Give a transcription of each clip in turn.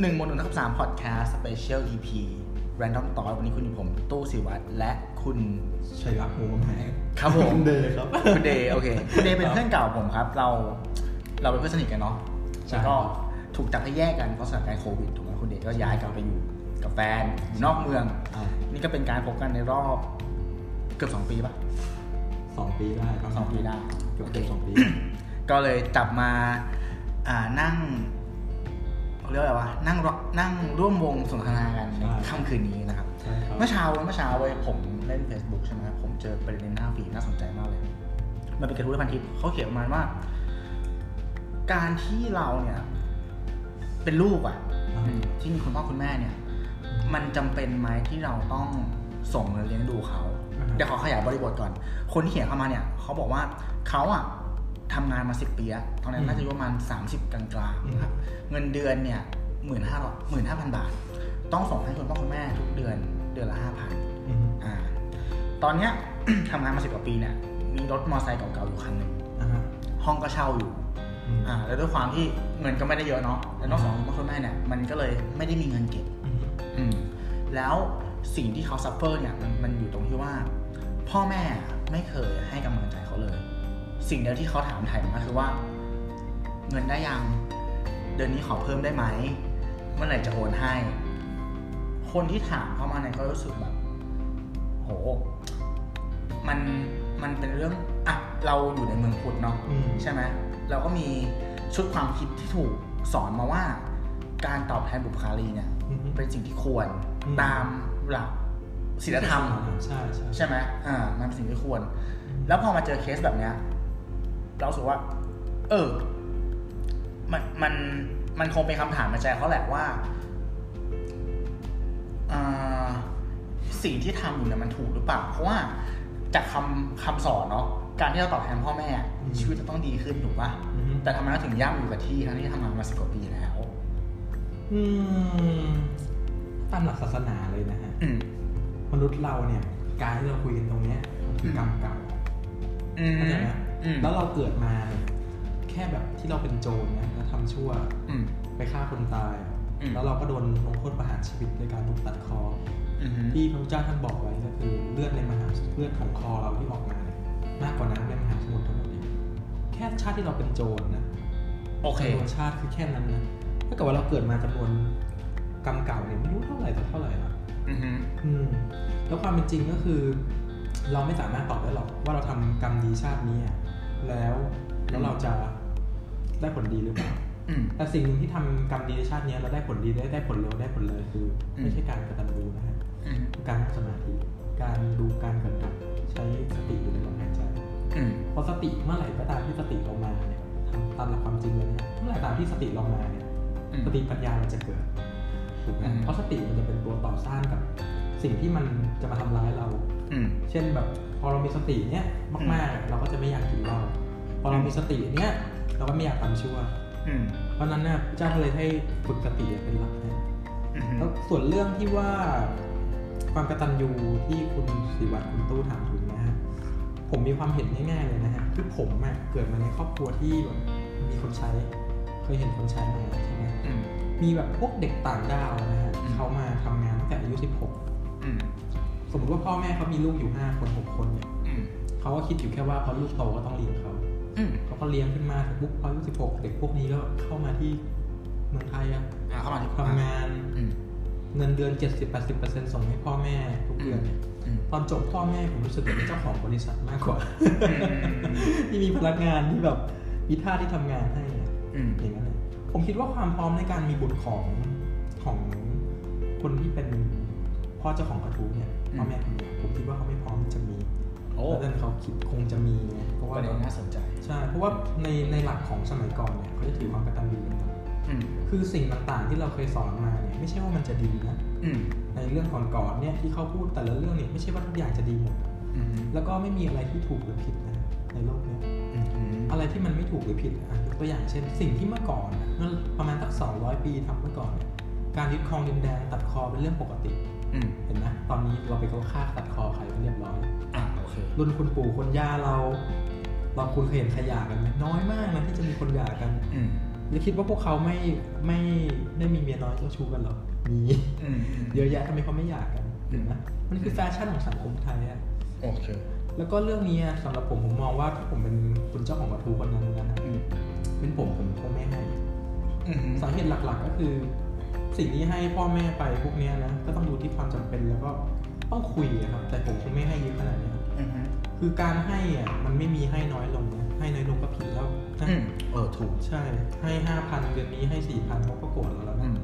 หนึ่งโมงหนึ่งนะครับสามพอดแคสต์สเปเชียล EP Random Thought วันนี้คุณอยู่ผมตู้สิวัตรและคุณชัยรักหัวแหงครับผมเดย์ครับคุณเดย์โอเคคุณเดย์เป็นเพื่อนเก่าผมครับ เราเราเป็นเพื่อนสนิทกันเนาะใช่แล้วก็ถูกจับให้แยกกันเพราะสถานการณ์โควิดถูกไหมคุณเดย์ก็ย้ายกลับไปอยู่กับแฟนอยู่นอกเมืองอะนี่ก็เป็นการพบกันในรอบเกือบสองปีปะสองปีได้ประมาณสองปีได้เกือบเกือบสองปี ก็เลยจับมาอ่านั่ง เขาเรียกว่าอะไรวะนั่งรนั่งร่วมวงสนทนากันในค่ำคืนนี้นะครับใช่ครับเมื่อเช้าเว้ยเมื่อเช้าเว้ยผมเล่น Facebook ใช่ไหมผมเจอประเด็นหน้าฟีดน่าสนใจมากเลย มันเป็นกระทู้พันทิปเขาเขียนประมาณว่า การที่เราเนี่ย เป็นลูกอะอ่าอืมที่มีคุณพ่อคุณแม่เนี่ย มันจำเป็นไหมที่เราต้องส่งเงินเลี้ยงดูเขาอ่าฮะเดี๋ยวขอขยายบริบทก่อน คนที่เขียนเข้ามาเนี่ยเขาบอกว่าเขาอะ ทำงานมาสิบปีแล้วตอนนั้นน่าจะอยู่ประมาณสามสิบกลางๆนะครับเงินเดือนเนี่ยหมื่นห้าหมื่นห้าพันบาท ต้องส่งให้คุณพ่อคุณแม่ทุกเดือนเดือนละห้าพันอืมอ่า ตอนเนี้ยทำงานมาสิบกว่าปีเนี่ยมีรถมอเตอร์ไซค์เก่าๆอยู่คันหนึ่งอ่าฮะห้องก็เช่าอยู่อืมอ่าแล้วด้วยความที่เงินก็ไม่ได้เยอะเนาะแล้วต้องส่งให้คุณพ่อคุณแม่เนี่ยมันก็เลยไม่ได้มีเงินเก็บอืมอืมแล้วสิ่งที่เขา suffer เนี่ยมันมันอยู่ตรงที่ว่า พ่อแม่ไม่เคยให้กำลังใจเขาเลย สิ่งเดียวที่เขาถามไถ่มาคือว่า เงินได้ยัง เดือนนี้ขอเพิ่มได้ไหม เมื่อไหร่จะโอนให้ คนที่ถามเข้ามาเนี่ยก็รู้สึกแบบ โห มันมันเป็นเรื่องอะเราอยู่ในเมืองพุทธเนาะอืมใช่ไหมเราก็มีชุดความคิดที่ถูกสอนมาว่า การตอบแทนบุพการีเนี่ยอืมเป็นสิ่งที่ควรอืมตามหลักศีลธรรมใช่ใช่ใช่ไหมอ่ามันเป็นสิ่งที่ควร แล้วพอมาเจอเคสแบบเนี้ย เราสึกว่า เออ มันมันมันคงเป็นคำถามในใจเขาแหละว่าอ่าสิ่งที่ทำอยู่เนี่ยมันถูกหรือเปล่า เพราะว่าจากคำคำสอนเนาะการที่เราตอบแทนพ่อแม่ ชีวิตจะต้องดีขึ้นถูกป่ะอืมแต่ทำไมเราถึงย่ำอยู่กับที่ทั้งที่ทำงานมาสิบกว่าปีแล้วอืมตามหลักศาสนาเลยนะฮะอืมมนุษย์เราเนี่ย การที่เราคุยกันตรงเนี้ยมันคือกรรมเก่าอืมเข้าใจไหมอืม แล้วเราเกิดมาเนี่ยแค่แบบที่เราเป็นโจรนะแล้วทำชั่วอืมไปฆ่าคนตายอืมแล้วเราก็โดนลงโทษประหารชีวิตในการถูกตัดคออืมที่พระพุทธเจ้าท่านบอกไว้ก็คือเลือดในมหาเลือดของคอเราที่ออกมาเนี่ยมากกว่าน้ำในมหาสมุทรทั้งหมดเองแค่ชาติที่เราเป็นโจรนะโอเคจำนวนชาติคือแค่นั้นนะถ้าเกิดว่าเราเกิดมาจำนวนกรรมเก่าเนี่ยไม่รู้เท่าไหร่ต่อเท่าไหร่ละอืมอืมแล้วความเป็นจริงก็คือ เราไม่สามารถตอบได้หรอกว่าเราทำกรรมดีชาตินี้อะ แล้วแล้วเราจะได้ผลดีหรือเปล่าอืมแต่สิ่งหนึ่งที่ทำกรรมดีในชาตินี้เราได้ผลดีได้ได้ผลเร็วได้ผลเลยคืออืมไม่ใช่การกระตันยูนะฮะอืมการนั่งสมาธิการดูการกระดับใช้สติอยู่ในลมหายใจอืมเพราะสติเมื่อไหร่ก็ตามที่สติเรามาเนี่ยทำตามหลักความจริงเลยนะเมื่อไหร่ตามที่สติเรามาเนี่ยอืมสติปัญญามันจะเกิดถูกไหมอืมเพราะสติมันจะเป็นตัวต่อต้านกับสิ่งที่มันจะมาทำร้ายเราอืมเช่นแบบ พอเรามีสติเนี่ยมากๆ เราก็จะไม่อยากกินเหล้าพอเรามีสติเนี่ยเราก็ไม่อยากทำชั่วอืมเพราะฉะนั้นเนี่ยพระเจ้าก็เลยให้ฝึกสติเป็นหลักนะอืมแล้วส่วนเรื่องที่ว่าความกตัญญูที่คุณศิวัตรคุณตู้ถามถึงนะฮะผมมีความเห็นง่ายๆเลยนะฮะคือผมอะเกิดมาในครอบครัวที่แบบมีคนใช้ เคยเห็นคนใช้มาใช่ไหมอืมมีแบบพวกเด็กต่างด้าวนะฮะอืมเขามาทำงานตั้งแต่อายุอืม16 สมมติว่าพ่อแม่เขามีลูกอยู่5คน6คนเนี่ยอืมเขาก็คิดอยู่แค่ว่าพอลูกโตก็ต้องเลี้ยงเขาอืมเขาก็เลี้ยงขึ้นมาเสร็จปุ๊บพออายุ16เด็กพวกนี้ก็เข้ามาที่เมืองไทยอะอ่าเข้ามาที่ทำงานอืมเงินเดือน70-80%ส่งให้พ่อแม่ทุกเดือนเนี่ยอืมตอนจบพ่อแม่ผมรู้สึกเป็นเจ้าของบริษัทมากกว่าอืมที่มีพนักงานที่แบบมีท่าที่ทำงานให้อะอืมอย่างนั้นเลยผมคิดว่าความพร้อมในการมีบุตรของของคนที่เป็นพ่อเจ้าของกระทู้เนี่ยอืม พ่อแม่คนเนี้ยผมคิดว่าเขาไม่พร้อมที่จะมีโอ้แล้วนั่นเขาคิดคงจะมีไงเพราะปว่าระเด็นน่าสนใจใช่เพราะว่าในในหลักของสมัยก่อนเนี่ยเขาจะถือความกตัญญูเป็นหลักอืมคือสิ่งต่างๆที่เราเคยสอนมาเนี่ยไม่ใช่ว่ามันจะดีนะอืมในเรื่องก่อนๆเนี่ยที่เขาพูดแต่ละเรื่องเนี่ยไม่ใช่ว่าทุกอย่างจะดีหมดอืมแล้วก็ไม่มีอะไรที่ถูกหรือผิดนะในโลกเนี้ยอืมอืมอะไรที่มันไม่ถูกหรือผิดอะยกตัวอย่างเช่น สิ่งที่เมื่อก่อนอะเมื่อประมาณสัก200 ปีทำเมื่อก่อนเนี่ยการยึดครองดินแดนตัดคอเป็นเรื่องปกติอืม เห็นไหมตอนนี้เราไปเขาฆ่าตัดคอใครไปเรียบร้อยอ่าโอเครุ่นคุณปู่คุณย่าเรา เราคุณเคยเห็นใครหย่ากันไหมน้อยมากนะที่จะมีคนหย่ากันอืมอย่าคิดว่าพวกเขาไม่ไม่ได้มีเมียน้อยเจ้าชู้กันหรอมีอืมอืมเยอะแยะทำไมเขาไม่อยากกันเห็นไหมมันคือแฟชั่นของสังคมไทยอะโอเคแล้วก็เรื่องนี้อะสำหรับผมผมมองว่าถ้าผมเป็นคุณเจ้าของกระทู้คนนั้นนะฮะอืมเป็นผมผมคงไม่ให้อืมสาเหตุหลัก ๆ ก็คือ สิ่งที่ให้พ่อแม่ไปพวกเนี้ยนะก็ต้องดูที่ความจำเป็นแล้วก็ต้องคุยอะครับ แต่ผมคงไม่ให้เยอะขนาดนี้ครับอืมคือการให้อะมันไม่มีให้น้อยลงนะให้น้อยลงก็ผิดแล้วนะอืมเออถูกใช่ ให้ห้าพันเดือนนี้ให้สี่พันเขาก็โกรธเราแล้วอืนะม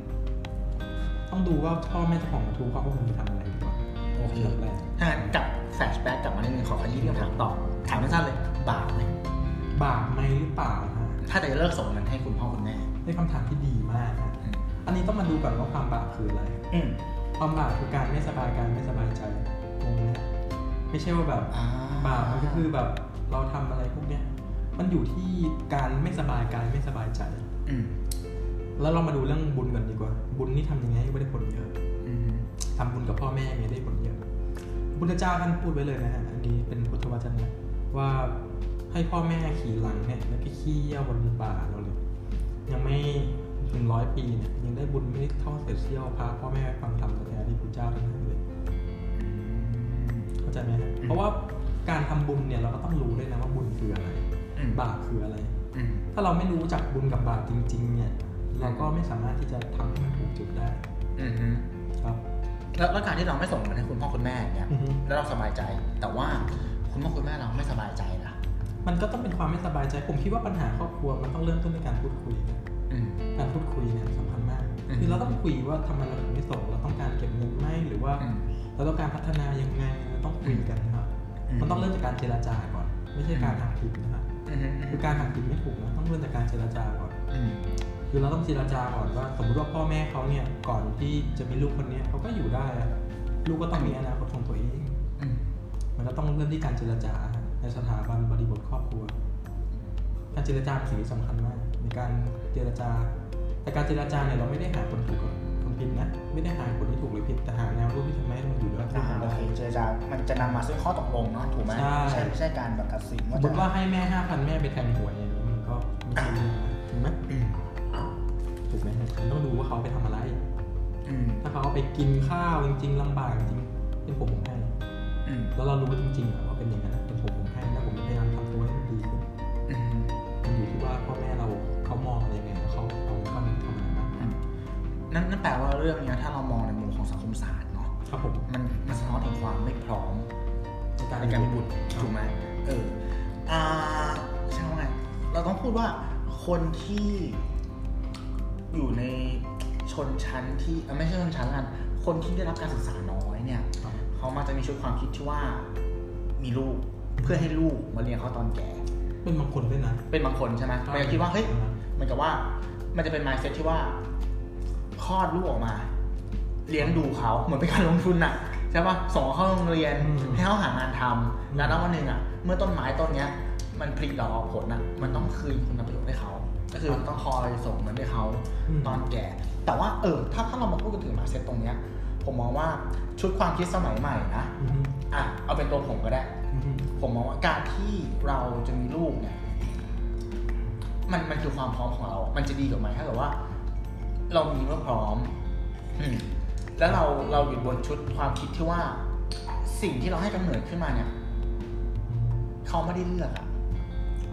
ต้องดูว่าพ่อแม่เจ้าของกระทู้เขาเอาเงินไปทำอะไรดีกว่าโอเคแรกถ้างั้นกลับแฟลชแบ็กกลับมานิดนึงขอขยี้เรื่องถามต่อถามสั้นๆเลยบาปไหมบาปไหมหรือเปล่าฮะถ้าจะเลิกส่งเงินให้คุณพ่อคุณแม่เป็นคำถามที่ดีมากฮะ อืมอันนี้ต้องมาดูก่อนว่าความบาปคืออะไรอืมความบาปคือการไม่สบายกายไม่สบายใจงงไหมฮะไม่ใช่ว่าแบบอ่าบาปมันก็คือแบบเราทำอะไรพวกเนี้ยมันอยู่ที่การไม่สบายกายไม่สบายใจอืมแล้วเรามาดูเรื่องบุญกันดีกว่า บุญนี่ทำยังไงให้ไม่ได้ผลเยอะอืมทำบุญกับพ่อแม่ไงได้ผลเยอะพุทธเจ้าท่านพูดไว้เลยนะฮะอันนี้เป็นพุทธวจนะว่าให้พ่อแม่ขี่หลังเนี่ยแล้วก็ขี้เยี่ยวบนบ่าเราเลย ยังไม่ ถึงร้อยปีเนี่ยยังได้บุญไม่เท่าเศษเสี้ยวพาพ่อแม่ฟังธรรมแท้ๆที่พุทธเจ้าท่านให้เลยเข้าใจไหมฮะเพราะว่าการทำบุญเนี่ยเราก็ต้องรู้ด้วยนะว่าบุญคืออะไรอืมบาปคืออะไรอืมถ้าเราไม่รู้จักบุญกับบาปจริง ๆ เนี่ยเราก็ไม่สามารถที่จะทำให้มันถูกจุดได้อืมอืมครับแล้วแล้วการที่เราไม่ส่งเงินให้คุณพ่อคุณแม่เนี่ยอือฮึแล้วเราสบายใจ แต่ว่าคุณพ่อคุณแม่เราไม่สบายใจนะมันก็ต้องเป็นความไม่สบายใจ ผมคิดว่าปัญหาครอบครัวมันต้องเริ่มต้นในการพูดคุยนะอืม การพูดคุยเนี่ยสำคัญมากอืมคือเราต้องคุยว่าทำไมเราถึงไม่ส่งเราต้องการเก็บเงินไหมหรือว่าอืมเราต้องการพัฒนายังไงเราต้องคุยกันนะครับอืมมันต้องเริ่มจากการเจรจาก่อน ไม่ใช่การหักดิบนะครับอืมอืมคือการหักดิบไม่ถูกนะต้องเริ่มจากการเจรจาก่อนอืมคือเราต้องเจรจาก่อนว่า สมมติว่าพ่อแม่เขาเนี่ยก่อนที่จะมีลูกคนเนี้ยเขาก็อยู่ได้อะลูกก็ต้องมีอนาคตของตัวเองอืมมันก็ต้องเริ่มที่การเจรจาในสถาบันบริบทครอบครัว การเจรจาเป็นสิ่งที่สำคัญมาก ในการ เจรจา แต่การเจรจาเนี่ยเราไม่ได้หาคนถูกกับคนผิดนะ ไม่ได้หาคนที่ถูกหรือผิด แต่หาแนวร่วมที่ทำให้มันอยู่ด้วยกันอ่าได้โอเคเจรจา มันจะนำมาซึ่งข้อตกลงเนาะถูกไหมใช่ไม่ใช่ไม่ใช่การแบบตัดสินสว่ามมจะติว่าให้แม่ห้าพันแม่ไปแทงหวยอย่างนี้มันก็ไม่ใช่เรื่องนะถูกไหมอืมถูกไหมมันต้องดูว่าเขาไปทำอะไรอืมถ้าเขาเอาไปกินข้าวจริงๆลำบากจริงๆเป็นผมผมให้อืมแล้วเรารู้จริงๆอะว่ แปลว่าเรื่องเนี้ยถ้าเรามองในมุมของสังคมศาสตร์เนาะครับผมมันมันสะท้อนถึงความไม่พร้อมในการในการมีบุตรถูกไหมเอออ่าใช่ว่าไงเราต้องพูดว่าคนที่อยู่ในชนชั้นที่เอ่อไม่ใช่ชนชั้นละกันคนที่ได้รับการศึกษาน้อยเนี่ยครับเขามักจะมีชุดความคิดที่ว่ามีลูกเพื่อให้ลูกมาเลี้ยงเขาตอนแก่ เป็นบางคนด้วยนะเป็นบางคนใช่ไหมมันจะคิดว่าเฮ้ยอ่าเหมือนกับว่ามันจะเป็น mindset ที่ว่า คลอดลูกออกมา เลี้ยงดูเขาเหมือนเป็นการลงทุนน่ะใช่ปะส่งเขาเข้าโรงเรียนอืมให้เขาหางานทำแล้วณวันหนึ่งอะเมื่อต้นไม้ต้นเนี้ย มันผลิดอกออกผลอะมันต้องคืนคุณประโยชน์ให้เขาก็คือต้องคอยส่งเงินให้เขาอืมตอนแก่ แต่ว่าเออถ้าถ้าเรามาพูดกันถึง mindset ตรงเนี้ยผมมองว่าชุดความคิดสมัยใหม่นะอืมอะเอาเป็นตัวผมก็ได้อืมผมมองว่าการที่เราจะมีลูกเนี่ยมันมันคือความพร้อมของเรา มันจะดีกว่าไหมถ้าเกิดว่า เรามีเมื่อพร้อมอืมแล้วเราเราอยู่บนชุดความคิดที่ว่า สิ่งที่เราให้กำเนิดขึ้นมาเนี่ยเขาไม่ได้เลือกอะ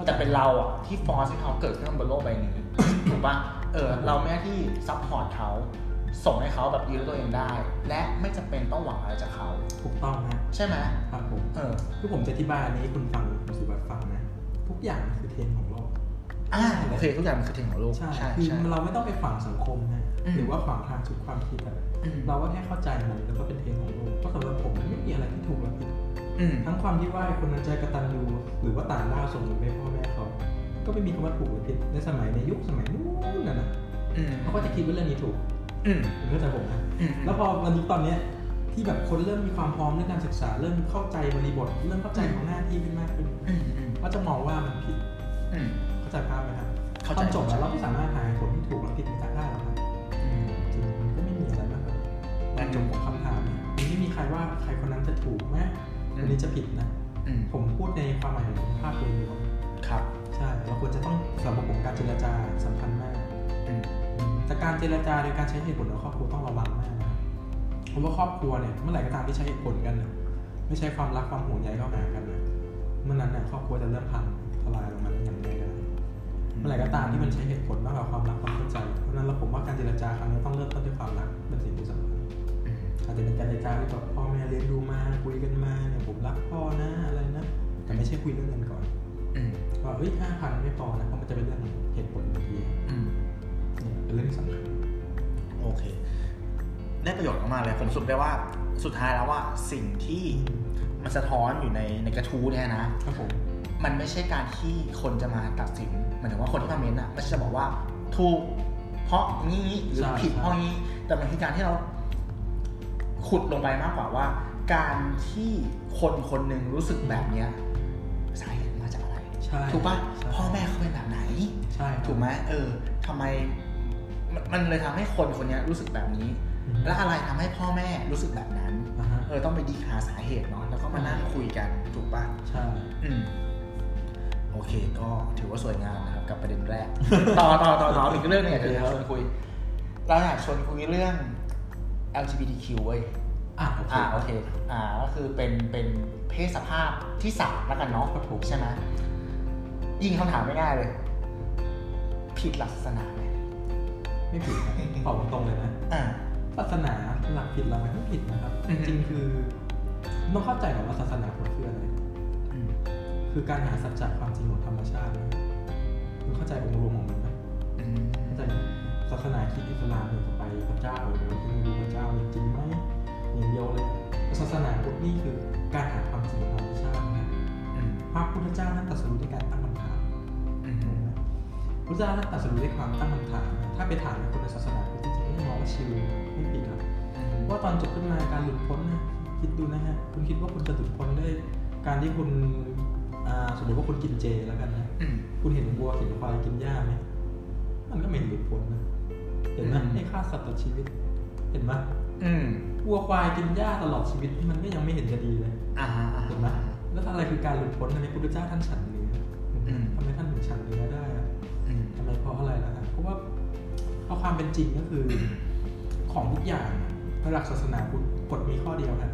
แต่เป็นเราอะที่ force ให้เขาเกิดขึ้นบนโลกใบนี้ถูกปะเออ เราแม่งที่ support เขาส่งให้เขาแบบยืนด้วยตัวเองได้ และไม่จำเป็นต้องหวังอะไรจากเขา ถูกต้องฮะใช่ไหมครับผมเออคือผมจะอธิบายอันนี้ให้คุณฟังคุณสุวัสดิ์ฟังนะ ทุกอย่างมันคือเทรนด์ของโลก อ่าโอเคทุกอย่างมันคือเทรนด์ของโลกใช่ใช่คือใช่เราไม่ต้องไปขวางสังคมนะอืมหรือว่าขวางทางชุดความคิดอะอืมเราก็แค่เข้าใจมันแล้วก็เป็นเทรนด์ของโลกเพราะสำหรับผมมันไม่มีอะไรที่ถูกและผิดอืมทั้งความที่ว่าไอ้คนนั้นใจกระตันยูหรือว่าต่างด้าวส่งเงินไปให้พ่อแม่เขาก็ไม่มีคำว่าถูกหรือผิดในสมัยในยุคสมัยนู้นนะนะอืมเขาก็จะคิดว่าเรื่องนี้ถูกอืมผมเข้าใจผมนะอืมแล้วพอวันนี้ตอนเนี้ยที่แบบคนเริ่มมีความพร้อมเรื่องการศึกษา เริ่มเข้าใจบริบท เริ่มเข้าใจของหน้าที่ขึ้นมากขึ้นอืมอืมก็จะมองว่ามันผิด อืมเข้าใจภาพไหมครับเข้าตใจอนจบแล้วเราไม่สามารถหาผลที่ถูกและผิดมาจากได้หรอกครับอืมจริงมันก็ไม่มีอะไรมากกว่านี้ตอนจบของคำถามเนี่ยมันไม่มีใครว่าใครคนนั้นจะถูกไหมคนนี้จะผิดนะอืมผมพูดในความหมายของภาพโดยรวมครับ ใช่เราควรจะต้องสำหรับผมการเจรจาสำคัญมากอืมแต่การเจรจาโดยการใช้เหตุผลในครอบครัวต้องระวังมากนะครับเพราะว่าครอบครัวเนี่ยเมื่อไหร่ก็ตามที่ใช้เหตุผลกันเนี่ยไม่ใช่ความรักความห่วงใยเข้าหากันนะเมื่อนั้นเนี่ยครอบครัวจะเริ่มพังทลายลงมาได้อย่างง่ายดาย เมื่อไหร่ก็ตามที่มันใช้เหตุผลมากกว่าความรักความเข้าใจ เพราะฉะนั้นเราผมว่าการเจรจาครั้งนี้ต้องเริ่มต้นด้วยความรักเป็นสิ่งที่สำคัญอืมอาจจะเป็นการเจรจาที่แบบพ่อแม่เลี้ยงดูมาคุยกันมาเนี่ยผมรักพ่อนะอะไรนะแต่ไม่ใช่คุยเรื่องเงินก่อนอืมว่าเอ้ยห้าพันไม่พอนะเพราะมันจะเป็นเรื่องเหตุผลบางทีอืมเนี่ยเป็นเรื่องที่สำคัญโอเค ได้ประโยชน์มากๆเลยผมสรุปได้ว่าสุดท้ายแล้วว่าสิ่งที่มันสะท้อนอยู่ในในกระทู้เนี่ยนะครับผมมันไม่ใช่การที่คนจะมาตัดสิน หมายถึงว่าคนที่มาเม้นต์อะไม่ใช่จะบอกว่าถูกเพราะงี้หรือผิดเพราะงี้ แต่มันคือการที่เราขุดลงไปมากกว่าว่า การที่คนคนหนึ่งรู้สึกแบบเนี้ยสาเหตุมาจากอะไรใช่ถูกปะใช่พ่อแม่เขาเป็นแบบไหนใช่ครับถูกไหมเออทำไมมันมันเลยทำให้คนคนเนี้ยรู้สึกแบบนี้อืมและอะไรทำให้พ่อแม่รู้สึกแบบนั้นอ่าฮะเออต้องไปดีหาสาเหตุเนาะแล้วก็มานั่งคุยกันถูกปะใช่อืม โอเค ก็ถือว่าสวยงามนะครับกับประเด็นแรก ต่อต่อต่อต่ออีกเรื่องหนึงอยากจะชวนคุย เราอยากชวนคุยเรื่อง LGBTQ เว้ย อะโอเค อ่าโอเค อ่าก็คือเป็นเป็นเพศสภาพที่สามแล้วกันเนาะครับผมใช่ไหมยิงคำถามไม่ง่ายเลย ผิดหลักศาสนาไหมไม่ผิดครับตอบตรงๆเลยนะ อ่า ศาสนาหลักผิดเราไหมไม่ผิดนะครับ อืจอฮึ ริงๆคือต้องเข้าใจก่อนว่าศาสนาพุทธคืออะไรอืม คือการหาสัจจะความจริงของธรรมชาตินะคุณเข้าใจองค์รวมของมันไหมอืมเข้าใจไหมศาสนาคริดอิสลามเนี่ยจะไปพระเจ้าหรือคุณดูพระเจ้ามีจริงไหมอย่างเดียวเลยแต่ศาสนาพุทธนี่คือการหาความจริงของธรรมชาตินะอืมพระพุทธเจ้าท่านตรัสรู้ด้วยการตั้งคำถามอืมถูกไหมพระเจ้าท่านตรัสรู้ด้วยความตั้งคำถามนะถ้าไปถามในคนในศาสนาพุทธจริงๆไม่มองว่าชิวไม่ผิดหรอกว่าตอนจบขึ้นมาการหลุดพ้นนะคิดดูนะฮะคุณคิดว่าคุณจะหลุดพ้นได้การที่คุณอ่า สมมติว่าคุณกินเจแล้วกันนะอืมคุณเห็นวัวเห็นควายกินหญ้าไหมมันก็ไม่เห็นหลุดพ้นนะเห็นไหมอืมให้ฆ่าสัตว์ตัดชีวิต เห็นไหมอืมวัวควายกินหญ้าตลอดชีวิตมันก็ยังไม่เห็นจะดีเลยอ่าฮะอ่าเห็นไหมฮะแล้วอะไรคือการหลุดพ้นในพุทธเจ้าท่านฉันเนื้ออืมทำไมท่านถึงฉันเนื้อได้อะอืมทำไมเพราะอะไรล่ะครับเพราะว่าเพราะความเป็นจริงก็คือ ของทุกอย่างหลักศาสนาพุทธกฎมีข้อเดียวครับ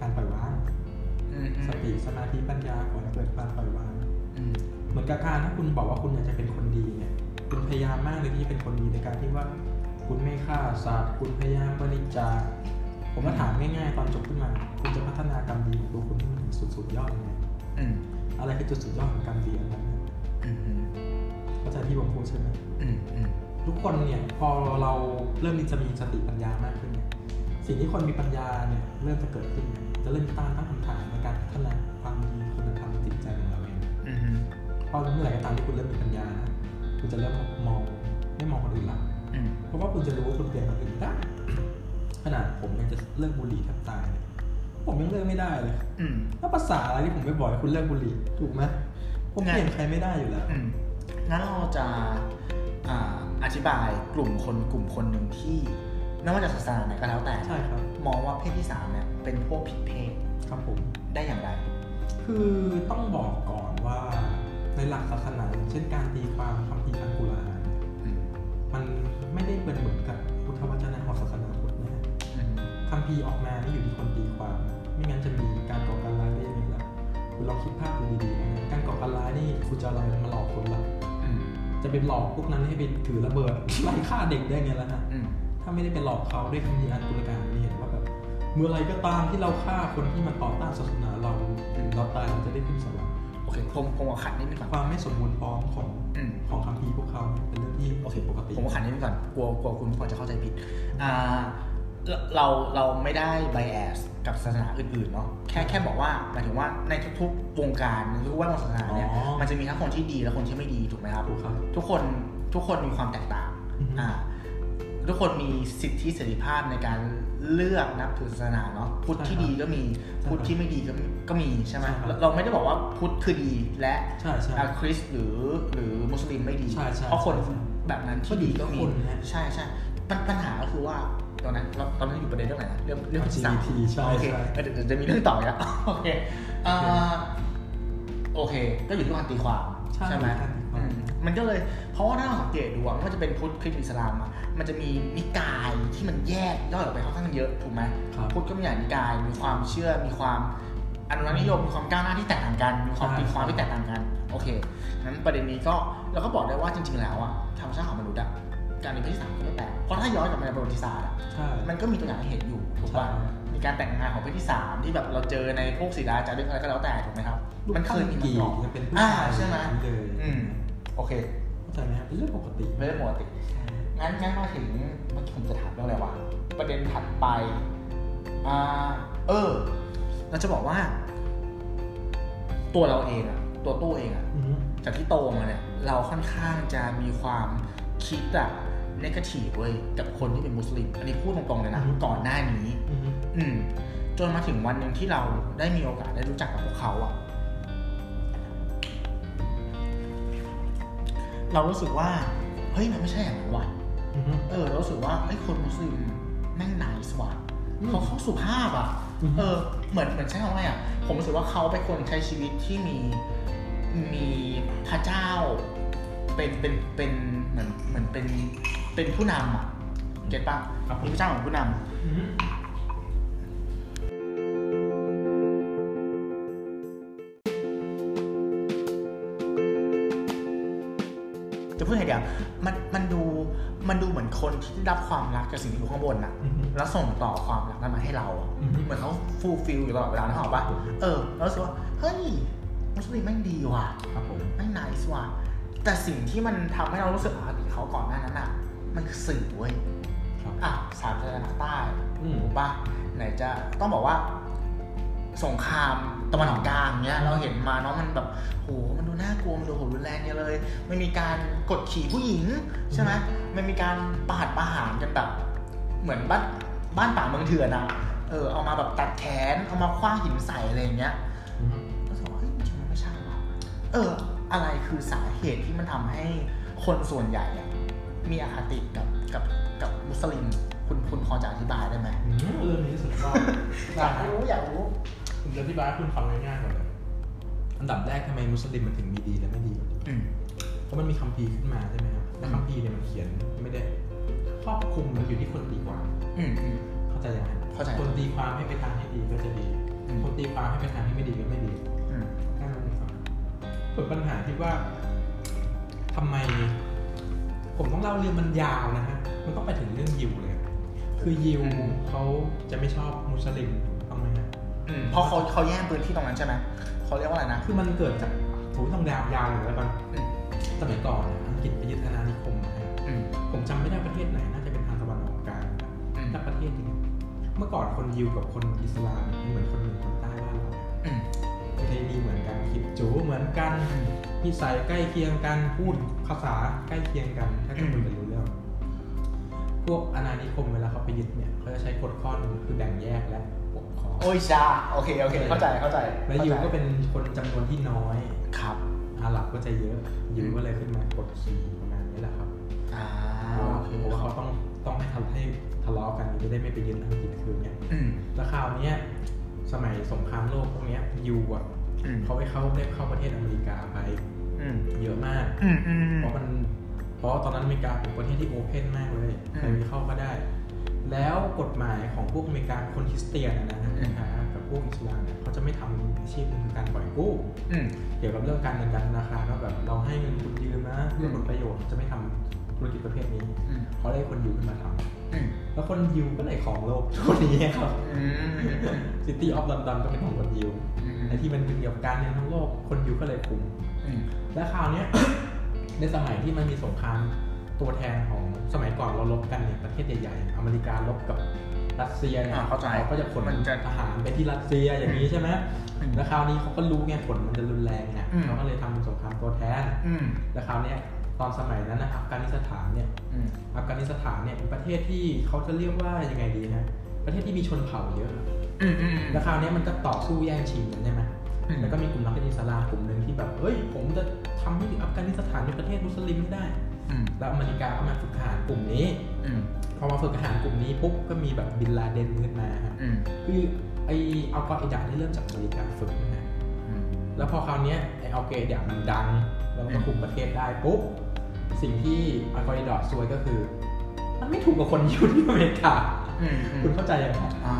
การปล่อยวางอืมอืม สติสมาธิปัญญาก่อนให้เกิดการปล่อยวางอืมเหมือนกับการถ้าคุณบอกว่าคุณอยากจะเป็นคนดีเนี่ยคุณพยายามมากเลยที่จะเป็นคนดีในการที่ว่าคุณไม่ฆ่าสัตว์คุณพยายามบริจาคผมก็ถามง่ายๆตอนจบขึ้นมา คุณจะพัฒนากรรมดีของตัวคุณให้มันถึงสุดสุดยอดยังไงอืมอะไรคือจุดสุดยอดของกรรมดีอันนั้นนะอืมอืมเข้าใจที่ผมพูดใช่ไหมอืมอืมทุกคนเนี่ยพอเราเริ่มมีจะมีสติปัญญามากขึ้นเนี่ยสิ่งที่คนมีปัญญาเนี่ยเริ่มจะเกิดขึ้นเนี่ยจะเริ่มตั้งตั้งคำถามในการพั ฒนาความดีคุณธรรมจิตใจของเราเองอืมอืมเพราะเมื่อไหร่ก็ตามที่คุณเริ่มมีปัญญานะคุณจะเริ่มมองไม่มองคนอื่นละอืมเพราะว่าคุณจะรู้ว่าคุณเปลี่ยนคนอื่นได้ขนาดผมยังจะเลิกบุหรี่แทบตายเนี่ยผมยังเลิกไม่ได้เลยอืมแล้วภาษาอะไรที่ผมไปบอกให้คุณเลิกบุหรี่ถูกไหมผมเปลี่ยนใครไม่ได้อยู่แล้วอืมงั้นเราจะอ่าอธิบายกลุ่มคนกลุ่มคนหนึ่งที่ไม่ว่าจะศาสนาไหนก็แล้วแต่ใช่ครับมองว่าเพศที่สามเนี่ยเป็นพวกผิดเพศครับผม ได้อย่างไร คือต้องบอกก่อนว่าในหลักศาสนาอย่างเช่นการตีความคำพีอัลกุรอานอืมมันไม่ได้เป็นเหมือนกับพุทธวจนะของศาสนาพุทธนะฮะอืมคำพีร์ออกมานี่อยู่ที่คนตีความ ไม่งั้นจะมีการก่อการร้ายได้ยังไงล่ะคุณลองคิดภาพดูดีๆนะฮะการก่อการร้ายนี่คุณจะเอาอะไรมาหลอกคนล่ะอืมจะเป็นหลอกพวกนั้นให้ไปถือระเบิดไล่ฆ่าเด็กได้ไงล่ะฮะอืมถ้าไม่ได้ไปหลอกเขาด้วยคำพีร์อัลกุรอานนี่ เห็นว่าแบบเมื่อไรก็ตามที่เราฆ่าคนที่มาต่อต้านศาสนาเราถึงเราตายเราจะได้ขึ้นสวรรค์โอเคผมผมขอขัดนิดนึงก่อนความไม่สมบูรณ์พร้อมของอืมของคำพีร์พวกเขาเนี่ยเป็นเรื่องที่โอเคปกติผมขอขัดนิดนึงก่อนกลัวกลัวคุณผู้ฟังจะเข้าใจผิดอ่าเราเราเราไม่ได้ไบแอสกับศาสนาอื่นๆเนาะแค่แค่บอกว่าหมายถึงว่าในทุกๆวงการในทุกๆแวดวงศาสนาเนี่ยมันจะมีทั้งคนที่ดีและคนที่ไม่ดีถูกไหมครับถูกครับทุกคนทุกคนมีความแตกต่างอือฮึอ่า ทุกคนมีสิทธิเสรีภาพในการเลือกนับถือศาสนาเนาะพุทธที่ดีก็มีพุทธที่ไม่ดีก็มีก็มีใช่ไหมใช่ครับเราเราไม่ได้บอกว่าพุทธคือดีและใช่ใช่อ่าคริสต์หรือหรือมุสลิมไม่ดีใช่ใช่เพราะคนใช่แบบนั้นที่ดีก็มีก็อยู่ที่คนนะใช่ใช่ปัญปัญหาก็คือว่าตอนนั้นเราตอนนั้นอยู่ประเด็นเรื่องไหนนะเรื่องเรื่องที่สาม LGBT ใช่โอเคใช่เออเดี๋ยวเดี๋ยวจะมีเรื่องต่ออีกแล้วโอเคอ่าโอเค ก็อยู่ที่การตีความใช่ไหมการตีควา มอืมมันก็เลยเพราะว่าถ้าเราสังเกตดูอะไม่ว่าจะเป็นพุทธคริสต์อิสลามอะมันจะมีนิกายที่มันแยกย่อยออกไปค่อนข้างเยอะถูกไหมครับพุทธก็มีหลายนิกายมีความเชื่อมีความอนุรักษ์นิยมมีความก้าวหน้าที่แตกต่างกันมีความใช่ตีความที่แตกต่างกันโอเคงั้นประเด็นนี้ก็เราก็บอกได้ว่าจริง ๆ แล้วอะธรรมชาติของมนุษย์อะการมีเพศที่สามก็ไม่แปลกเพราะถ้าย้อนกลับมาในประวัติศาสตร์อะใช่มันก็มีตัวอย่างให้เห็นอยู่ถูกป่ะใช่มีการแต่งงานของเพศที่สามที่แบบเราเจอในพวกศิลาจารึกอะไรก็แล้วแต่ถูกไหมครับ มันเคยมีมากี่ก่อนยังเป็นผู้อ่าชายใช่ไหมเลยอืม โอเคเข้าใจไหมครับเป็นเรื่องปกติไม่ได้ปกติงั้นงั้นมาถึงเมื่อกี้ผมจะถามเรื่องอะไรวะประเด็นถัดไปอ่าเออเราจะบอกว่า ตัวเราเองอะตัวตู้เองอะอือฮึจากที่โตมาเนี่ย เราค่อนข้างจะมีความคิดอะนกาทีฟเว้ยกับคนที่เป็นมุสลิม อันนี้พูดตรงๆเลยนะก่อนหน้านี้ อือฮึอืมจนมาถึงวันหนึ่งที่เราได้มีโอกาสได้รู้จักกับพวกเขาอะ เรารู้สึกว่า เฮ้ยมันไม่ใช่อย่างนั้นว่ะอือฮึเออเรารู้สึกว่าไอ้ยคนมุสลิมแม่งไนส์ว่ะอืมเขาเขาสุภาพอะอืมเออเหมือนเหมือนใช้คำว่าไงอะผมรู้สึกว่าเขาเป็นคนใช้ชีวิตที่มีมีพระเจ้า เป็นเป็นเป็นเหมือนเหมือนเป็นเป็นผู้นำอะ get ปะครับผมมีพระเจ้าเหมือนผู้นำ กจากสิ่งที่อยู่ข้างบนอะอือฮึแล้วส่งต่อความรักนั้นมาให้เราอะอือฮึเหมือนเขา fulfill อยู่ตลอดเวลานะหรอกปะเออแล้วรู้สึกว่าเฮ้ยมุสลิมแม่งดีว่ะครับผมแม่งไนส์ว่ะแต่สิ่งที่มันทำให้เรารู้สึกอาดีเขาก่อนหน้านั้นอะมันคือสื่อเว้ยครับอะสามชาติใต้อืมถูกปะไหนจะต้องบอกว่า สงครามตะวันออกกลางเนี้ย เราเห็นมาเนาะมันแบบโหมันดูน่ากลัวมันดูโหรุนแรงเนี่ยเลยมันมีการกดขี่ผู้หญิงใช่ไหมมันมีการประหัตประหารกันแบบ เหมือนบ้านบ้านป่าเมืองเถื่อนอะเออเอามาแบบตัดแขนเอามาคว้างหินใส่อะไรอย่างเงี้ยอือฮึก็รู้สึกว่าเฮ้ยจริงๆมันไม่ใช่หรอกเออ อะไรคือสาเหตุที่มันทำให้คนส่วนใหญ่อะมีอคติกับกับกับมุสลิมคุณคุณพอจะอธิบายได้ไหมอืมเรื่องนี้สุดยอดอยากรู้อยากรู้ผมจะอธิบายให้คุณฟังง่ายๆก่อนเลยอันดับแรกทำไมมุสลิมมันถึงมีดีและไม่ดีอืมเพราะมันมีคัมภีร์ขึ้นมาใช่ไหมครับและคัมภีร์เนี่ยมันเขียนไม่ได้ ครอบคลุมมันอยู่ที่คนตีความอืมอืมเข้าใจยังไงเข้าใจคนตีความให้ไปทางที่ดีก็จะดีอืมคนตีความให้ไปทางที่ไม่ดีก็ไม่ดีอืมแค่นั้นเองครับส่วนปัญหาที่ว่าทำไม ผมต้องเล่าเรื่องมันยาวนะฮะมันต้องไปถึงเรื่องยิวเลย คือยิวเขาจะไม่ชอบมุสลิมต้องไหมฮะอืมเพราะเขาเขาแย่งพื้นที่ตรงนั้นใช่ไหมเขาเรียกว่าอะไรนะคือมันเกิดจากผมต้องยาวยาวเลยแล้วกันอืมสมัยก่อนเนี่ยอังกฤษไปยึดอาณานิคมนะฮะอืมผมจำไม่ได้ประเทศไหนน่าจะเป็นทางตะวัน เมื่อก่อนคนยิวกับคนอิสลามเนี่ยเหมือนคนเหนือคนใต้บ้านเราอืมประเพณีเหมือนกันคิดจูเหมือนกันนิสัยใกล้เคียงกันพูดภาษาใกล้เคียงกัน ถ้าจะคุยกันรู้เรื่อง พวกอาณานิคมเวลาเขาไปยึดเนี่ยเขาจะใช้กฎข้อหนึ่งคือแบ่งแยกและปกครองโอ้ยชาโอเคโอเค เข้าใจเข้าใจและยิวก็เป็นคนจำนวนที่น้อยครับอาหรับก็จะเยอะยิวก็เลยขึ้นมากดขี่ประมาณนี้แหละครับอ่าเพราะว่าโอเคเพราะว่าเขาต้อง ต้องให้ทำให้ทะเลาะกันจะได้ไม่ไปยึดอังกฤษคืนไงอืมแล้วคราวเนี้ยสมัยสงครามโลกพวกเนี้ยยูอะอืมเขาไปเข้าได้เข้าประเทศอเมริกาไปอืมเยอะมากอืมอืมเพราะมันเพราะตอนนั้นอเมริกาเป็นประเทศที่โอเพนมากเลยอืมใครเข้าก็ได้ แล้วกฎหมายของพวกอเมริกาคนคริสเตียนอะนะฮะอืมนะฮะกับพวกอิสลามเนี่ยเขาจะไม่ทำอาชีพหนึงคือการปล่อยกู้อืมเกี่ยวกับเรื่องการเงินการธนาคารว่าแบบเราให้เงินคุณยืมนะเพื่อผลประโยชน์จะไม่ทำ ธุรกิจประเภทนี้อืมเขาได้คนยิวขึ้นมาทำอืมแล้วคนยิวก็เลยของโลกทุกวันนี้ครับอืม City of London ก็เป็นของคนยิวอืมไอ้ที่มันเป็นเกี่ยวกับการเงินทั้งโลกคนยิวก็เลยคุมอืมและคราวเนี้ยในสมัยที่มันมีสงครามตัวแทนของสมัยก่อนเรารบกันเนี่ยประเทศใหญ่ๆอเมริการบกับรัสเซียเนี่ยอ่าเข้าใจก็จะขนมันจะทหารไปที่รัสเซียอย่างนี้ใช่ไหมอืมแล้วคราวนี้เขาก็รู้ไงผลมันจะรุนแรงไงอืมเขาก็เลยทำเป็นสงครามตัวแทนอืมแล้วคราวเนี้ย ตอนสมัยนั้นนะอัฟกานิสถานเนี่ยอืมอัฟกานิสถานเนี่ยเป็นประเทศที่เขาจะเรียกว่ายังไงดีนะประเทศที่มีชนเผ่าเยอะอืมอืมแล้วคราวเนี้ยมันก็ต่อสู้แย่งชิงกันใช่ไหมอืมแล้วก็มีกลุ่มนักเรียนอิสลามกลุ่มหนึ่งที่แบบเฮ้ย ผมจะทำให้อัฟกานิสถานเป็นประเทศมุสลิมให้ได้อืมแล้วอเมริกาก็มาฝึกทหารกลุ่มนี้อืมพอมาฝึกทหารกลุ่มนี้ปุ๊บก็มีแบบบินลาเดนขึ้นมาฮะอืมคือไออัลกออิดะนี่เริ่มจากอเมริกาฝึกนะฮะอืมแล้วพอคราวเนี้ยไออัลเกอิดะมันดัง แล้วมันก็คุมประเทศได้ปุ๊บ สิ่งที่อัลกอริดอซวยก็คือ มันไม่ถูกกับคนอยู่ที่อเมริกาอืมอืมคุณเข้าใจยังไงอ่า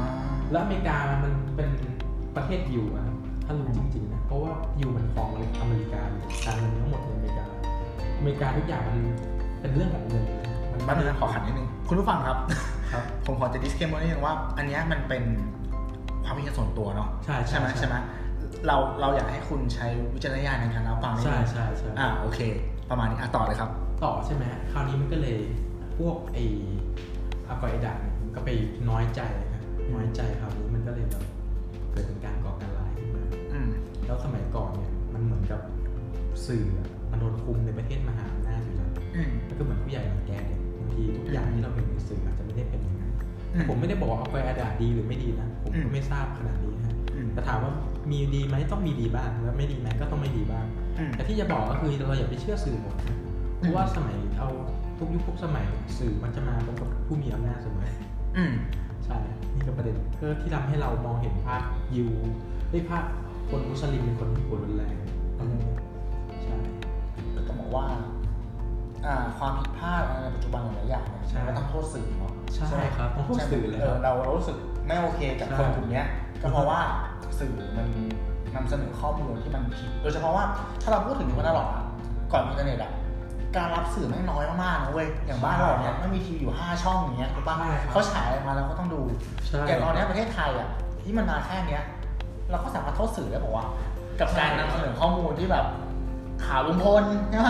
แล้วอเมริกามันเป็นประเทศยูอะครับถ้ารู้จริงๆนะเพราะว่ายูมันครองอเมริกาอยู่การเงินทั้งหมดในอเมริกา อเมริกาทุกอย่างมันเป็นเรื่องของเงินมันบ้านนี้ขอขัดนิดนึงคุณผู้ฟังครับครับผมขอจะ disclaimer นิดนึงว่า อันเนี้ยมันเป็นความคิดเห็นส่วนตัวเนาะใช่ใช่ไหมใช่ใช่ไหมเราเราอยากให้คุณใช้วิจารณญาณในการรับฟังนิดใช่นึงใช่ใช่อ่าโอเค ประมาณนี้อะต่อเลยครับ ต่อใช่ไหมคราวนี้มันก็เลยพวกไออัลกอริดะเนี่ยมันก็ไปน้อยใจครับน้อยใจคราวนี้มันก็เลยแบบเกิดเป็นการก่อการร้ายขึ้นมาอืมแล้วสมัยก่อนเนี่ยมันเหมือนกับสื่ออะมันโดนคุมในประเทศมหาอำนาจอยู่แล้วอืมแล้วก็เหมือนผู้ใหญ่รังแกเด็กบางทีทุกอย่างที่เราเห็นในสื่ออาจจะไม่ได้เป็นอย่างนั้นอืมผมไม่ได้บอกว่าเอาไปอาดาดีหรือไม่ดีนะผมอืก็มไม่ทราบขนาดนี้นะอืมแต่ถามว่ามีดีไหมต้องมีดีบ้างแล้วไม่ดีไหมก็ต้องไม่ดีบ้างอืม แต่ที่จะบอกก็คือเราอย่าไปเชื่อสื่อหมดนะเพราะว่าสมัยเอาทุกยุคทุกสมัยสื่อมันจะมาพร้อมกับผู้มีอำนาจเสมออืมใช่นี่ก็ประเด็นเพื่อที่ทำให้เรามองเห็นภาพยิวได้ภาพคนมุสลิมเป็นคนที่โหดรุนแรงอืมใช่ต้องบอกว่าอ่าความผิดพลาดในปัจจุบันหลายๆอย่างเนี่ยใช่มันก็ต้องโทษสื่อเนาะใช่ไหมครับต้องโทษสื่อเลยเอคอรับเราเรารู้สึกไม่โอเคกับใช่คนกลุ่มเนี้ยก็เพราะว่าสื่อมัน นำเสนอข้อมูลที่มันผิด โดยเฉพาะว่าถ้าเราพูดถึงมาตลอดอะก่อนอินเทอร์เน็ตอะการรับสื่อแม่งน้อยมากๆนะเว้ย อย่างบ้านเราเนี่ยแม่งมีทีวีอยู่ 5 ช่องอย่างเงี้ยถูกปะใช่ครับเขาฉายมาแล้วก็ต้องดูใช่อย่างตอนเนี้ยประเทศไทยอะที่มันมาแค่เนี้ย เราก็สามารถโทษสื่อได้บอกว่า กับการนำเสนอข้อมูลที่แบบข่าวลุงพลใช่ไหม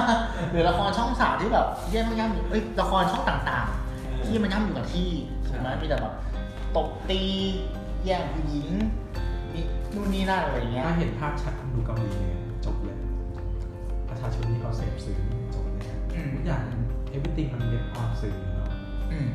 หรือละครช่องสามที่แบบเยี่ยมย่ำอยู่เอ้ยละครช่องต่างๆ ที่มันย่ำอยู่กับที่ถูกไหมมีแต่แบบตบตีแย่งผู้หญิง นี่นู่นนี่นั่นอะไรอย่างเงี้ยถ้าเห็นภาพชัดคุณดูเกาหลีเนี่ยจบเลย ประชาชนที่เขาเสพสื่อจบเลยครับอืมทุกอย่าง everything มันเรียนออนสื่ออยู่แล้วอืม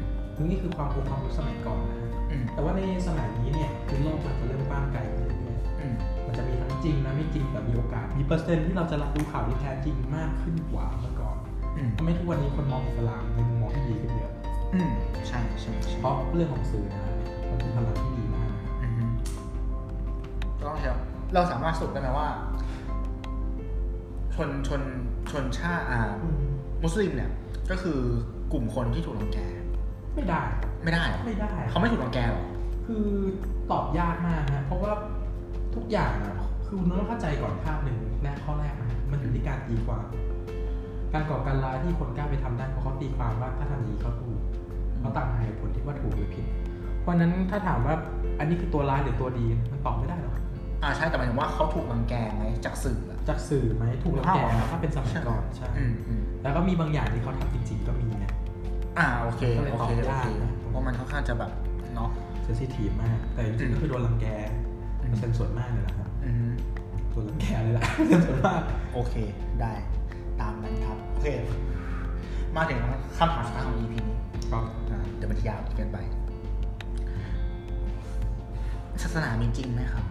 นี่คือความรู้ความรู้สมัยก่อนนะฮะอืมแต่ว่าในสมัยนี้เนี่ยคือโลกมันจะเริ่มกว้างไกลขึ้นเรื่อยอืมๆมันจะมีทั้งจริงและไม่จริงแต่มีโอกาส มีเปอร์เซ็นต์ที่เราจะรับรู้ข่าวที่แท้จริงมากขึ้นกว่าเมื่อก่อนอืมทำให้ทุกวันนี้คนมองอิสลามในมุมมองที่ดีขึ้นเยอะอืมใช่ใช่ใช่เพราะเรื่องของสื่อนะมันเป็นพลังที่ดีมากนะอืม ก็ต้องใช่เราสามารถสรุปได้ไหมว่า ชนชนชนชาติอ่ามุสลิมเนี่ย ก็คือกลุ่มคนที่ถูกรังแก ไม่ได้ ไม่ได้เหรอไม่ได้ เขาไม่ถูกรังแกหรอคือตอบยากมากนะเพราะว่าทุกอย่างอะคือคุณต้องเข้าใจก่อนภาพหนึ่งแรกข้อแรกนะมันอยู่ที่การตีความการก่อการร้ายที่คนกล้าไปทำได้เพราะเขาตีความว่าถ้าทำอย่างนี้เขาถูกเขาตั้งเหตุผลที่ว่าถูกหรือผิด เพราะฉะนั้นถ้าถามว่าอันนี้คือตัวร้ายหรือตัวดีมันตอบไม่ได้หรอก อ่าใช่แต่หมายถึงว่าเขาถูกรังแกไหมจากสื่ออะ จากสื่อไหมถูกรังแกนะถ้าเป็นสมัยก่อนใช่ อืมอืมแล้วก็มีบางอย่างที่เขาทำจริงๆก็มีไงอ่าโอเคก็เลยโอตอบเคไม่โอได้เคนะ เพราะมันค่อนข้างจะแบบเนาะ เซนซิทีฟมาก แต่จริงๆก็คือโดนรังแกอืม เปอร์เซ็นต์ส่วนมากเลยนะครับอืมโดนรังแกเลยล่ะเปอร์เซ็นต์ส่วนมาก โอเคได้ตามนั้นครับโอเค มาถึงคำถามสุดท้ายของ EP นี้ก็อ่าเดี๋ยวมันจะยาวเกินไปศาสนามีจริงไหมครับ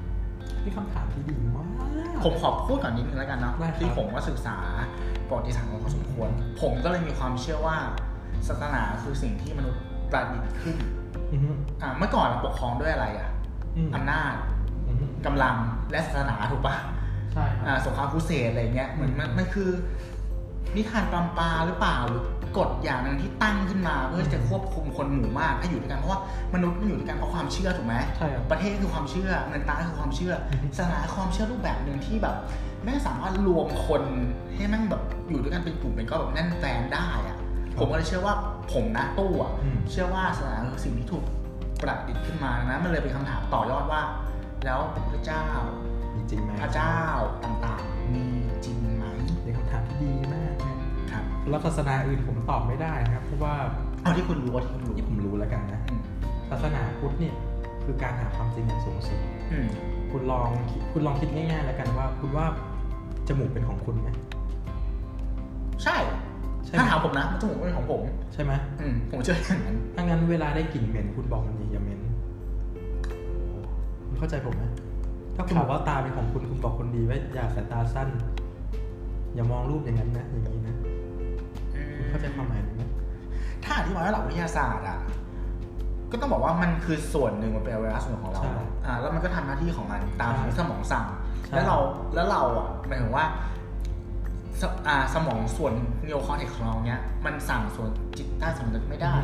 นี่คำถามที่ดีมาก ผมขอพูดก่อนนิดนึงแล้วกันเนาะได้ครับ ที่ผมก็ศึกษาประวัติศาสตร์มาพอสมควร ผมก็เลยมีความเชื่อว่าศาสนาคือสิ่งที่มนุษย์ประดิษฐ์ขึ้นอือฮึอ่าเมื่อก่อนเราปกครองด้วยอะไรอะอืมอำนาจอือฮึกำลังและศาสนาถูกปะใช่คอ่ารับสงครามครูเสดอะไรเงี้ยเหมือนมันมันคือ นิทานปลำปลาหรือเปล่าหรือกฎอย่างหนึ่งที่ตั้งขึ้นมาเพื่อที่จะควบคุมคนหมู่มากให้อยู่ด้วยกันเพราะว่ามนุษย์มันอยู่ด้วยกันเพราะความเชื่อถูกไหมใช่ครับประเทศคือความเชื่อเงินตราคือความเชื่ออือฮึศาสนาคือความเชื่อรูปแบบหนึ่งที่แบบแม่งสามารถรวมคนให้แม่งแบบอยู่ด้วยกันเป็นกลุ่มเป็นก็แบบแน่นแฟนได้อะผมก็เลยเชื่อว่าผมนะตู้อะอืมเชื่อว่าศาสนาคือสิ่งที่ถูกประดิษฐ์ขึ้นมานะมันเลยเป็นคำถามต่อยอดว่า แล้วพระเจ้ามีจริงไหมพระเจ้าต่างๆ มีจริงไหมเป็นคำถามที่ดีมากนะครับ แล้วศาสนาอื่นผมตอบไม่ได้นะครับ เพราะว่าเอาที่คุณรู้ว่าที่คุณรู้ที่ผมรู้แล้วกันนะอืมศาสนาพุทธเนี่ยคือการหาความจริงอย่างสูงสุดอืมคุณลองคิดคุณลองคิดง่ายๆแล้วกันว่า คุณว่าจมูกเป็นของคุณไหมใช่ใช่ไหมถ้าถามผมนะมันจมูกเป็นของผม ใช่ไหมอืมผมเชื่ออย่างนั้นถ้างั้นเวลาได้กลิ่นเหม็นคุณบอกมันดีอย่าเหม็นคุณเข้าใจผมไหมถ้าคุณบอกว่าตาเป็นของคุณคุณบอกคนดีว่าอย่าสายตาสั้น อย่ามองรูปอย่างนั้นนะอย่างนี้นะคุณ เข้าใจความหมายนี้ไหมถ้าอธิบายว่าหลักวิทยาศาสตร์อะก็ต้องบอกว่ามันคือส่วนหนึ่งมันเป็นอวัยวะส่วนของเราใช่อ่า แล้วมันก็ทำหน้าที่ของมันตามใช่ที่สมองสั่งใช่แล้วเรา แล้วเราอะหมายถึงว่าอ่าสมองส่วน neocortex ของเราเนี้ย มันสั่งส่วนจิตใต้สำนึกไม่ได้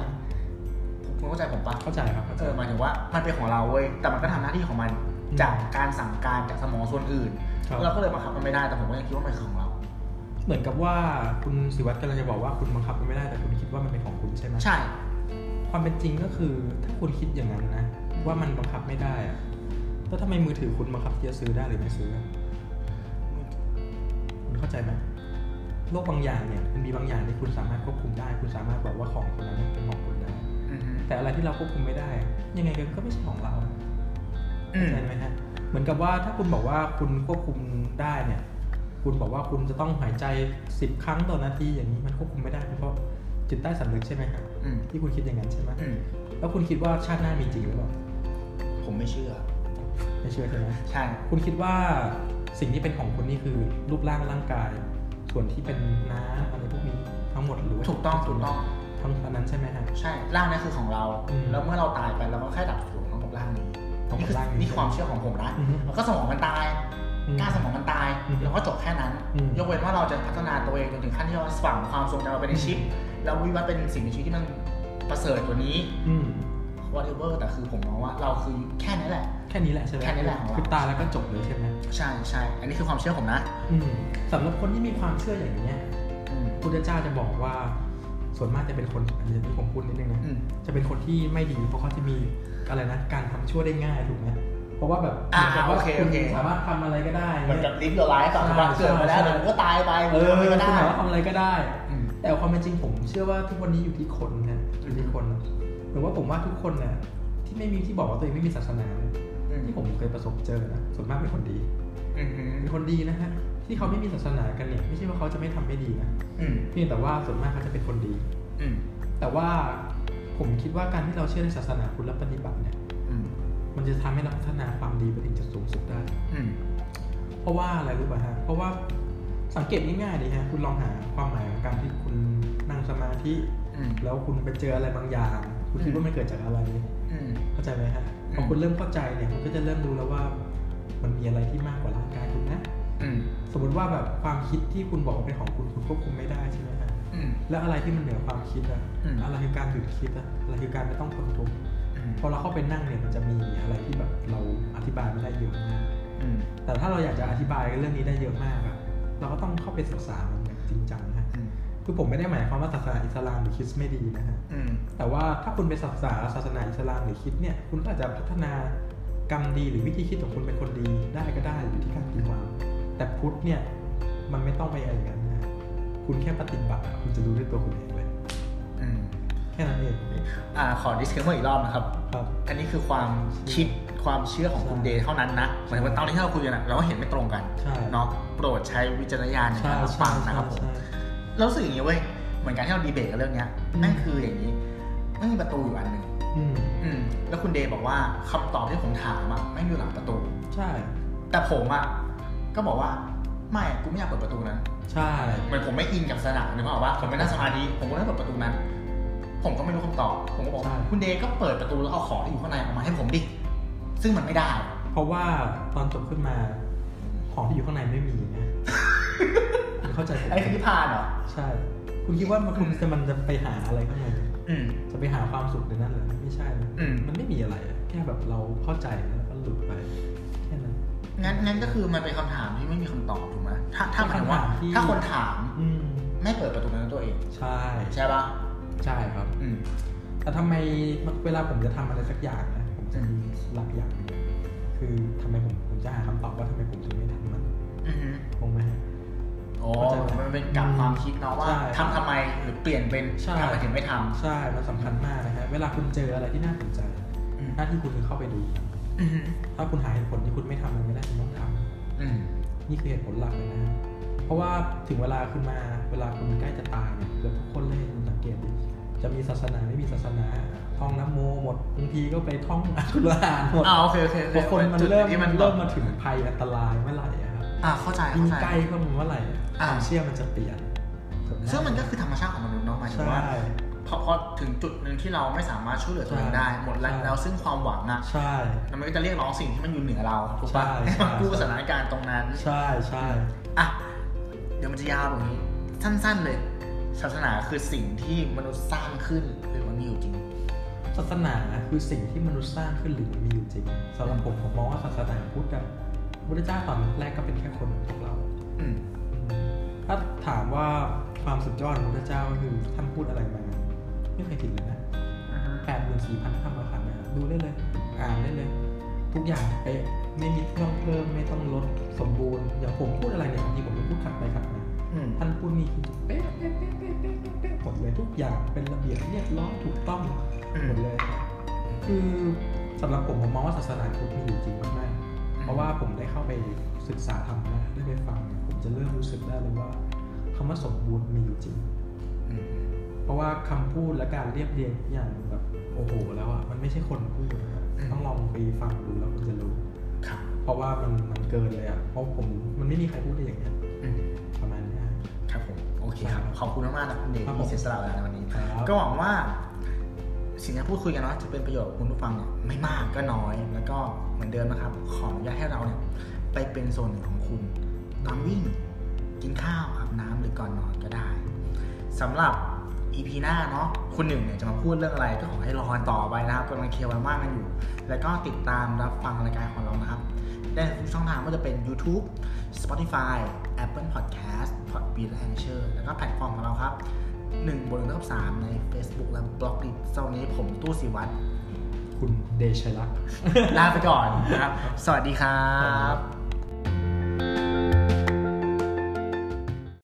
คุณเข้าใจผมปะเข้าใจครับเข้าใจเออหมายถึงว่ามันเป็นของเราเว้ย แต่มันก็ทำหน้าที่ของมันอืมจากการสั่งการจากสมองส่วนอื่นครับเราก็เลยบังคับมันไม่ได้ แต่ผมก็ยังคิดว่ามันคือของเรา เหมือนกับว่าคุณศิวัตรกำลังจะบอกว่าคุณบังคับมันไม่ได้แต่คุณคิดว่ามันเป็นของคุณใช่ไหมใช่ ความเป็นจริงก็คือถ้าคุณคิดอย่างนั้นนะ ว่ามันบังคับไม่ได้อะแล้วทำไมมือถือคุณบังคับที่จะซื้อได้หรือไม่ซื้ออะคุณเข้าใจไหมโลกบางอย่างเนี่ยมันมีบางอย่างที่คุณสามารถควบคุมได้ คุณสามารถบอกว่าของคนนั้นเป็นของคุณได้อือฮึแต่อะไรที่เราควบคุมไม่ได้อะยังไงก็ไม่ใช่ของเราอืเข้ามใจไหมฮะเหมือนกับว่าถ้าคุณบอกว่าคุณควบคุมได้เนี่ย คุณบอกว่าคุณจะต้องหายใจสิบครั้งต่อนาทีอย่างนี้มันควบคุมไม่ได้เพราะจิตใต้สำนึกใช่ไหมครับอืมที่คุณคิดอย่างนั้นใช่ไหมอืมแล้วคุณคิดว่าชาติหน้ามีจริงหรือเปล่าผมไม่เชื่อ ไม่เชื่อใช่ไหมใช่คุณคิดว่าสิ่งที่เป็นของคุณนี่คือรูปร่างร่างกาย ส่วนที่เป็นน้ำอะไรพวกนี้ทั้งหมดหรือว่าถูกต้องถูกต้องทั้งอันนั้นใช่ไหมฮะใช่ร่างนี้คือของเราอืมแล้วเมื่อเราตายไปเราก็แค่ดับสูญของกับร่างนี้ของนี่คือร่างนี้นี่ความเชื่อของผมนะอือฮึแล้วก็สมองมันตาย อืมก้านสมองมันตายอืมแล้วก็จบแค่นั้นอืมยกเว้นว่าเราจะพัฒนาตัวเองจนถึงขั้นที่เราฝังความทรงจำเราไปในชิป แล้ววิวัฒน์เป็นสิ่งมีชีวิตที่มันประเสริฐกว่านี้อืม whatever แต่คือผมมองว่าเราคือแค่นี้แหละ แค่นี้แหละใช่ไหมแค่นี้แหละของเราคือตายแล้วก็จบเลยใช่ไหมใช่ใช่อันนี้คือความเชื่อผมนะอืมสำหรับคนที่มีความเชื่ออย่างนี้ยอืมพุทธเจ้าจะบอกว่าส่วนมากจะเป็นคนอันนี้ที่ผมพูดนิดนึงนะอืมจะเป็นคนที่ไม่ดีเพราะเขาจะมีอะไรนะการทำชั่วได้ง่ายถูกไหม เพราะว่าแบบอ่าหมืนกับว่าโอเคคุโอณเคสามารถทำอะไรก็ได้เหมือนกับ live your life อะใช่ว่าเกิดมาแล้วใช่เดี๋ยวผมก็ตายไปเออทำอะไรคุณก็ได้สามารถทำอะไรก็ได้อืมแต่ความเป็นจริงผมเชื่อว่าทุกวันนี้อยู่ที่คนนะอยู่ที่คนหรือว่าผมว่าทุกคนน่ะที่ไม่มีที่บอกว่าตัวเองไม่มีศาสนาเนี่ยอืมที่ผมเคยประสบเจอนะส่วนมากเป็นคนดีอืมเป็นคนดีนะฮะที่เขาไม่มีศาสนากันเนี่ยไม่ใช่ว่าเขาจะไม่ทำไม่ดีนะอืมเพียงแต่ว่าส่วนมากเขาจะเป็นคนดีอืมแต่ว่าผมคิดว่าการที่เราเชื่อในศาสนาพุทธและปฏิบัติเนี่ยอื มมันจะทำให้เราพัฒนาความดีไปถึงจุดสูงสุดได้อืมเพราะว่าอะไรรู้ป่ะฮะ เพราะว่าสังเกตง่ายๆดีฮะ คุณลองหาความหมายของการที่คุณนั่งสมาธิอืมแล้วคุณไปเจออะไรบางอย่าง คุณคิดว่ามันเกิดจากอะไรอืมเข้าใจไหมฮะอืมพอคุณเริ่มเข้าใจเนี่ยคุณก็จะเริ่มรู้แล้วว่า มันมีอะไรที่มากกว่าร่างกายคุณนะอืมสมมติว่าแบบความคิดที่คุณบอกว่าเป็นของคุณคุณควบคุมไม่ได้ใช่ไหมฮะอืมแล้วอะไรที่มันเหนือความคิดอะอืมอะไรคือการหยุดคิดอะอะไรคือการไม่ต้องทนทุกข์อืม พอเราเข้าไปนั่งเนี่ยมันจะมีอะไรที่แบบเราอธิบายไม่ได้เยอะมากอืมแต่ถ้าเราอยากจะอธิบายเรื่องนี้ได้เยอะมากอะเราก็ต้องเข้าไปศึกษามันอย่างจริงจังนะฮะอืมคือผมไม่ได้หมายความว่าศาสนาอิสลามหรือคริสต์ไม่ดีนะฮะอืมแต่ว่าถ้าคุณไปศึกษาศาสนาอิสลามหรือคริดเนี่ยคุณก็อาจจะพัฒนากรรมดีหรือวิธีคิดของคุณเป็นคนดีได้ก็ได้อยู่ที่การตีความแต่พุทธเนี่ยมันไม่ต้องไปอย่างนั้นนะคุณแค่ปฏิบัติอะคุณจะรู้ด้วยตัวคุณเองเลยอืม แค่นั้นเองอ่าขอ disclaimer อีกรอบนะครับครับ อันนี้คือความคิดความเชื่อของคุณใช่เดย์เท่านั้นนะหมายถึงว่าตอนที่เราคุยกันอะเราก็เห็นไม่ตรงกันใช่เนาะโปรดใช้วิจารณญาณในใช่การรับใช่ฟังใช่นะครับผมใช่แล้วรู้สึกอย่างนี้เว้ยเหมือนกันที่เราดีเบตกันเรื่องเนี้ยอืมนั่นคืออย่างนี้ไม่มีประตูอยู่อันหนึ่งอืมอืมแล้วคุณเดย์บอกว่าคำตอบที่ผมถามอะไม่งอยู่หลังประตู ใช่ แต่ผมอะก็บอกว่าไม่อะกูไม่อยากเปิดประตูนั้น ใช่เหมือนผมไม่อินกับสนามนึกออกว่าผมไม่นั่งสมาธิผมก็ไม่เปิดประตูนั้น ผมก็ไม่รู้คำตอบ ผมก็บอกใช่คุณเดย์ก็เปิดประตูแล้วเอาของที่อยู่ข้างในออกมาให้ผมดิ ซึ่งมันไม่ได้ เพราะว่าตอนจบขึ้นมา ของที่อยู่ข้างในไม่มีนะคุณเข้าใจผมไอ้คือนิพพานเหรอ ใช่ คุณคิดว่ามันคุณจะมันจะไปหาอะไรข้างในอืมจะไปหาความสุขในนั้นเหรอไม่ใช่นะอืมมันไม่มีอะไรอะแค่แบบเราเข้าใจแล้วก็หลุดไปแค่นั้นงั้นงั้นก็คือมันเป็นคำถามที่ไม่มีคำตอบถูกไหมถ้าถ้าหเป็มายนถึงว่าคำถามที่ถ้าคนถามอืมไม่เปิดประตูนั้นตัวเอง ใช่ ใช่ปะ ใช่ครับอืมแต่ทำไมเวลาผมจะทำอะไรสักอย่างนะผมจะมีหลักอย่างหนึ่งคือทำไมผมผมจะหาคำตอบว่าทำไมผมถึงไม่ทำมันอือฮึงงไหมฮะโอ้เข้าใจไหมมันเป็นกับความคิดเนาะว่าใช่ทำทำไมหรือเปลี่ยนเป็นใช่ทำไมถึงไม่ทใช่ มันสำคัญมากนะฮะเวลาคุณเจออะไรที่น่าสนใจำอืมหน้าที่คุณคือเข้าไปดูอือฮึถ้าคุณหาเหตุผลที่คุณไม่ทำมันไม่ได้คุณต้องทอืมำนี่คือเหตุผลหลักเลยนะฮะเพราะว่าถึงเวลาคุณมา เวลาคุณใกล้จะตายเนี่ยเกือบทุกคนเลยคุณสังเกตดิ จะมีศาสนาไม่มีศาสนาท่องน้ำโมหมดบางทีก็ไปท่องอัลกุรอานหมดอ่าโอเคโอเคโอพเคอคนมันจุดเริ่มที่มันเริ่มมาถึงภัยอันตรายเมื่อไหร่อะครับอ่าเข้าใจยิ่เข้างใจใกล้เข้ามาเมื่อไหร่อะคอ่าวามเชื่อมันจะเปลี่ยนซึ่งมันก็คือธรรมชาติของมนุษย์เนาะหมายถึงใช่ว่าพอพอถึงจุดหนึ่งที่เราไม่สามารถช่วยเหลือตัวเองได้ หมดแล้วใช่แล้วซึ่งความหวังอะใช่มันก็จะเรียกร้องสิ่งที่มันอยู่เหนือเราถูกปะใช่ให้ใช่มากู้สถานการณ์ตรงนั้น ใช่ใช่อะเดี๋ยวมันจะยาวแบบนี้สั้น ๆเลย ศาสนาคือสิ่งที่มนุษย์สร้างขึ้นหรือมันมีอยู่จริง ศาสนาคือสิ่งที่มนุษย์สร้างขึ้นหรือมีอยู่จริงสำหรับผมผมมองว่าศาสนาพุทธอะพระเจ้าตอนแรกก็เป็นแค่คนเหมือนพวกเราอืมถ้าถามว่าความสุดยอดของพระเจ้าก็คือท่านพูดอะไรมาไม่เคยผิดเลยนะแปดหมื่นสี่พันคำมาขันนะดูได้เลย อ่านได้เลย ทุกอย่างเป๊ะไม่มีต้องเพิ่มไม่ต้องลดสมบูรณ์อย่างผมพูดอะไรเนี่ยบางทีผมก็พูดขัดไปขัดมาอืม ท่านพูดนี่คือเป๊ะเป๊ะเป๊ะเป๊ะเป๊ะเป๊ะเป๊ะหมดเลยทุกอย่างเป็นระเบียบเรียบร้อยถูกต้องหมดเลย คือสำหรับผมผมมองว่าศาสนาพุทธมีอยู่จริงมากๆเพราะว่าผมได้เข้าไปศึกษาธรรมะได้ไปฟังผมจะเริ่มรู้สึกได้เลยว่าคำว่าสมบูรณ์มีอยู่จริงเพราะว่าคำพูดและการเรียบเรียงทุกอย่างแบบโอ้โหแล้วอะมันไม่ใช่คนพูดนะต้องลองไปฟังดูแล้วคุณจะรู้เพราะว่ามันมันเกินเลยอะเพราะผมมันไม่มีใครพูดได้อย่างนี้ยอืมประมาณ เคครับ ขอบคุณมากๆนะคุณเดชครับผมที่เสียสละเวลาในวันนี้ครับก็หวังว่าสิ่งที่พูดคุยกันเนาะจะเป็นประโยชน์กับคุณผู้ฟังเนี่ยไม่มากก็น้อย แล้วก็เหมือนเดิมนะครับ ขออนุญาตให้เราเนี่ยไปเป็นส่วนหนึ่งของคุณตอนวิ่งกินข้าวอาบน้ำหรือก่อนนอนก็ได้สำหรับ EP หน้าเนาะคุณหนึ่งเนี่ยจะมาพูดเรื่องอะไรก็ขอให้รอกันต่อไปนะครับกำลังเคลียร์วันว่างกันอยู่ แล้วก็ติดตามรับฟังรายการของเรานะครับ ได้ทุกช่องทางไม่ว่าจะเป็น YouTube Spotify Apple Podcast Podbean และ Anchor แล้วก็แพลตฟอร์มของเราครับ1บน1ทับ3ใน Facebook และ b l o g d i t สำหรับวันนี้ผมตู้สิวัตรคุณเดชลักษณ์ลาไปก่อนนะครับ สวัสดีครับ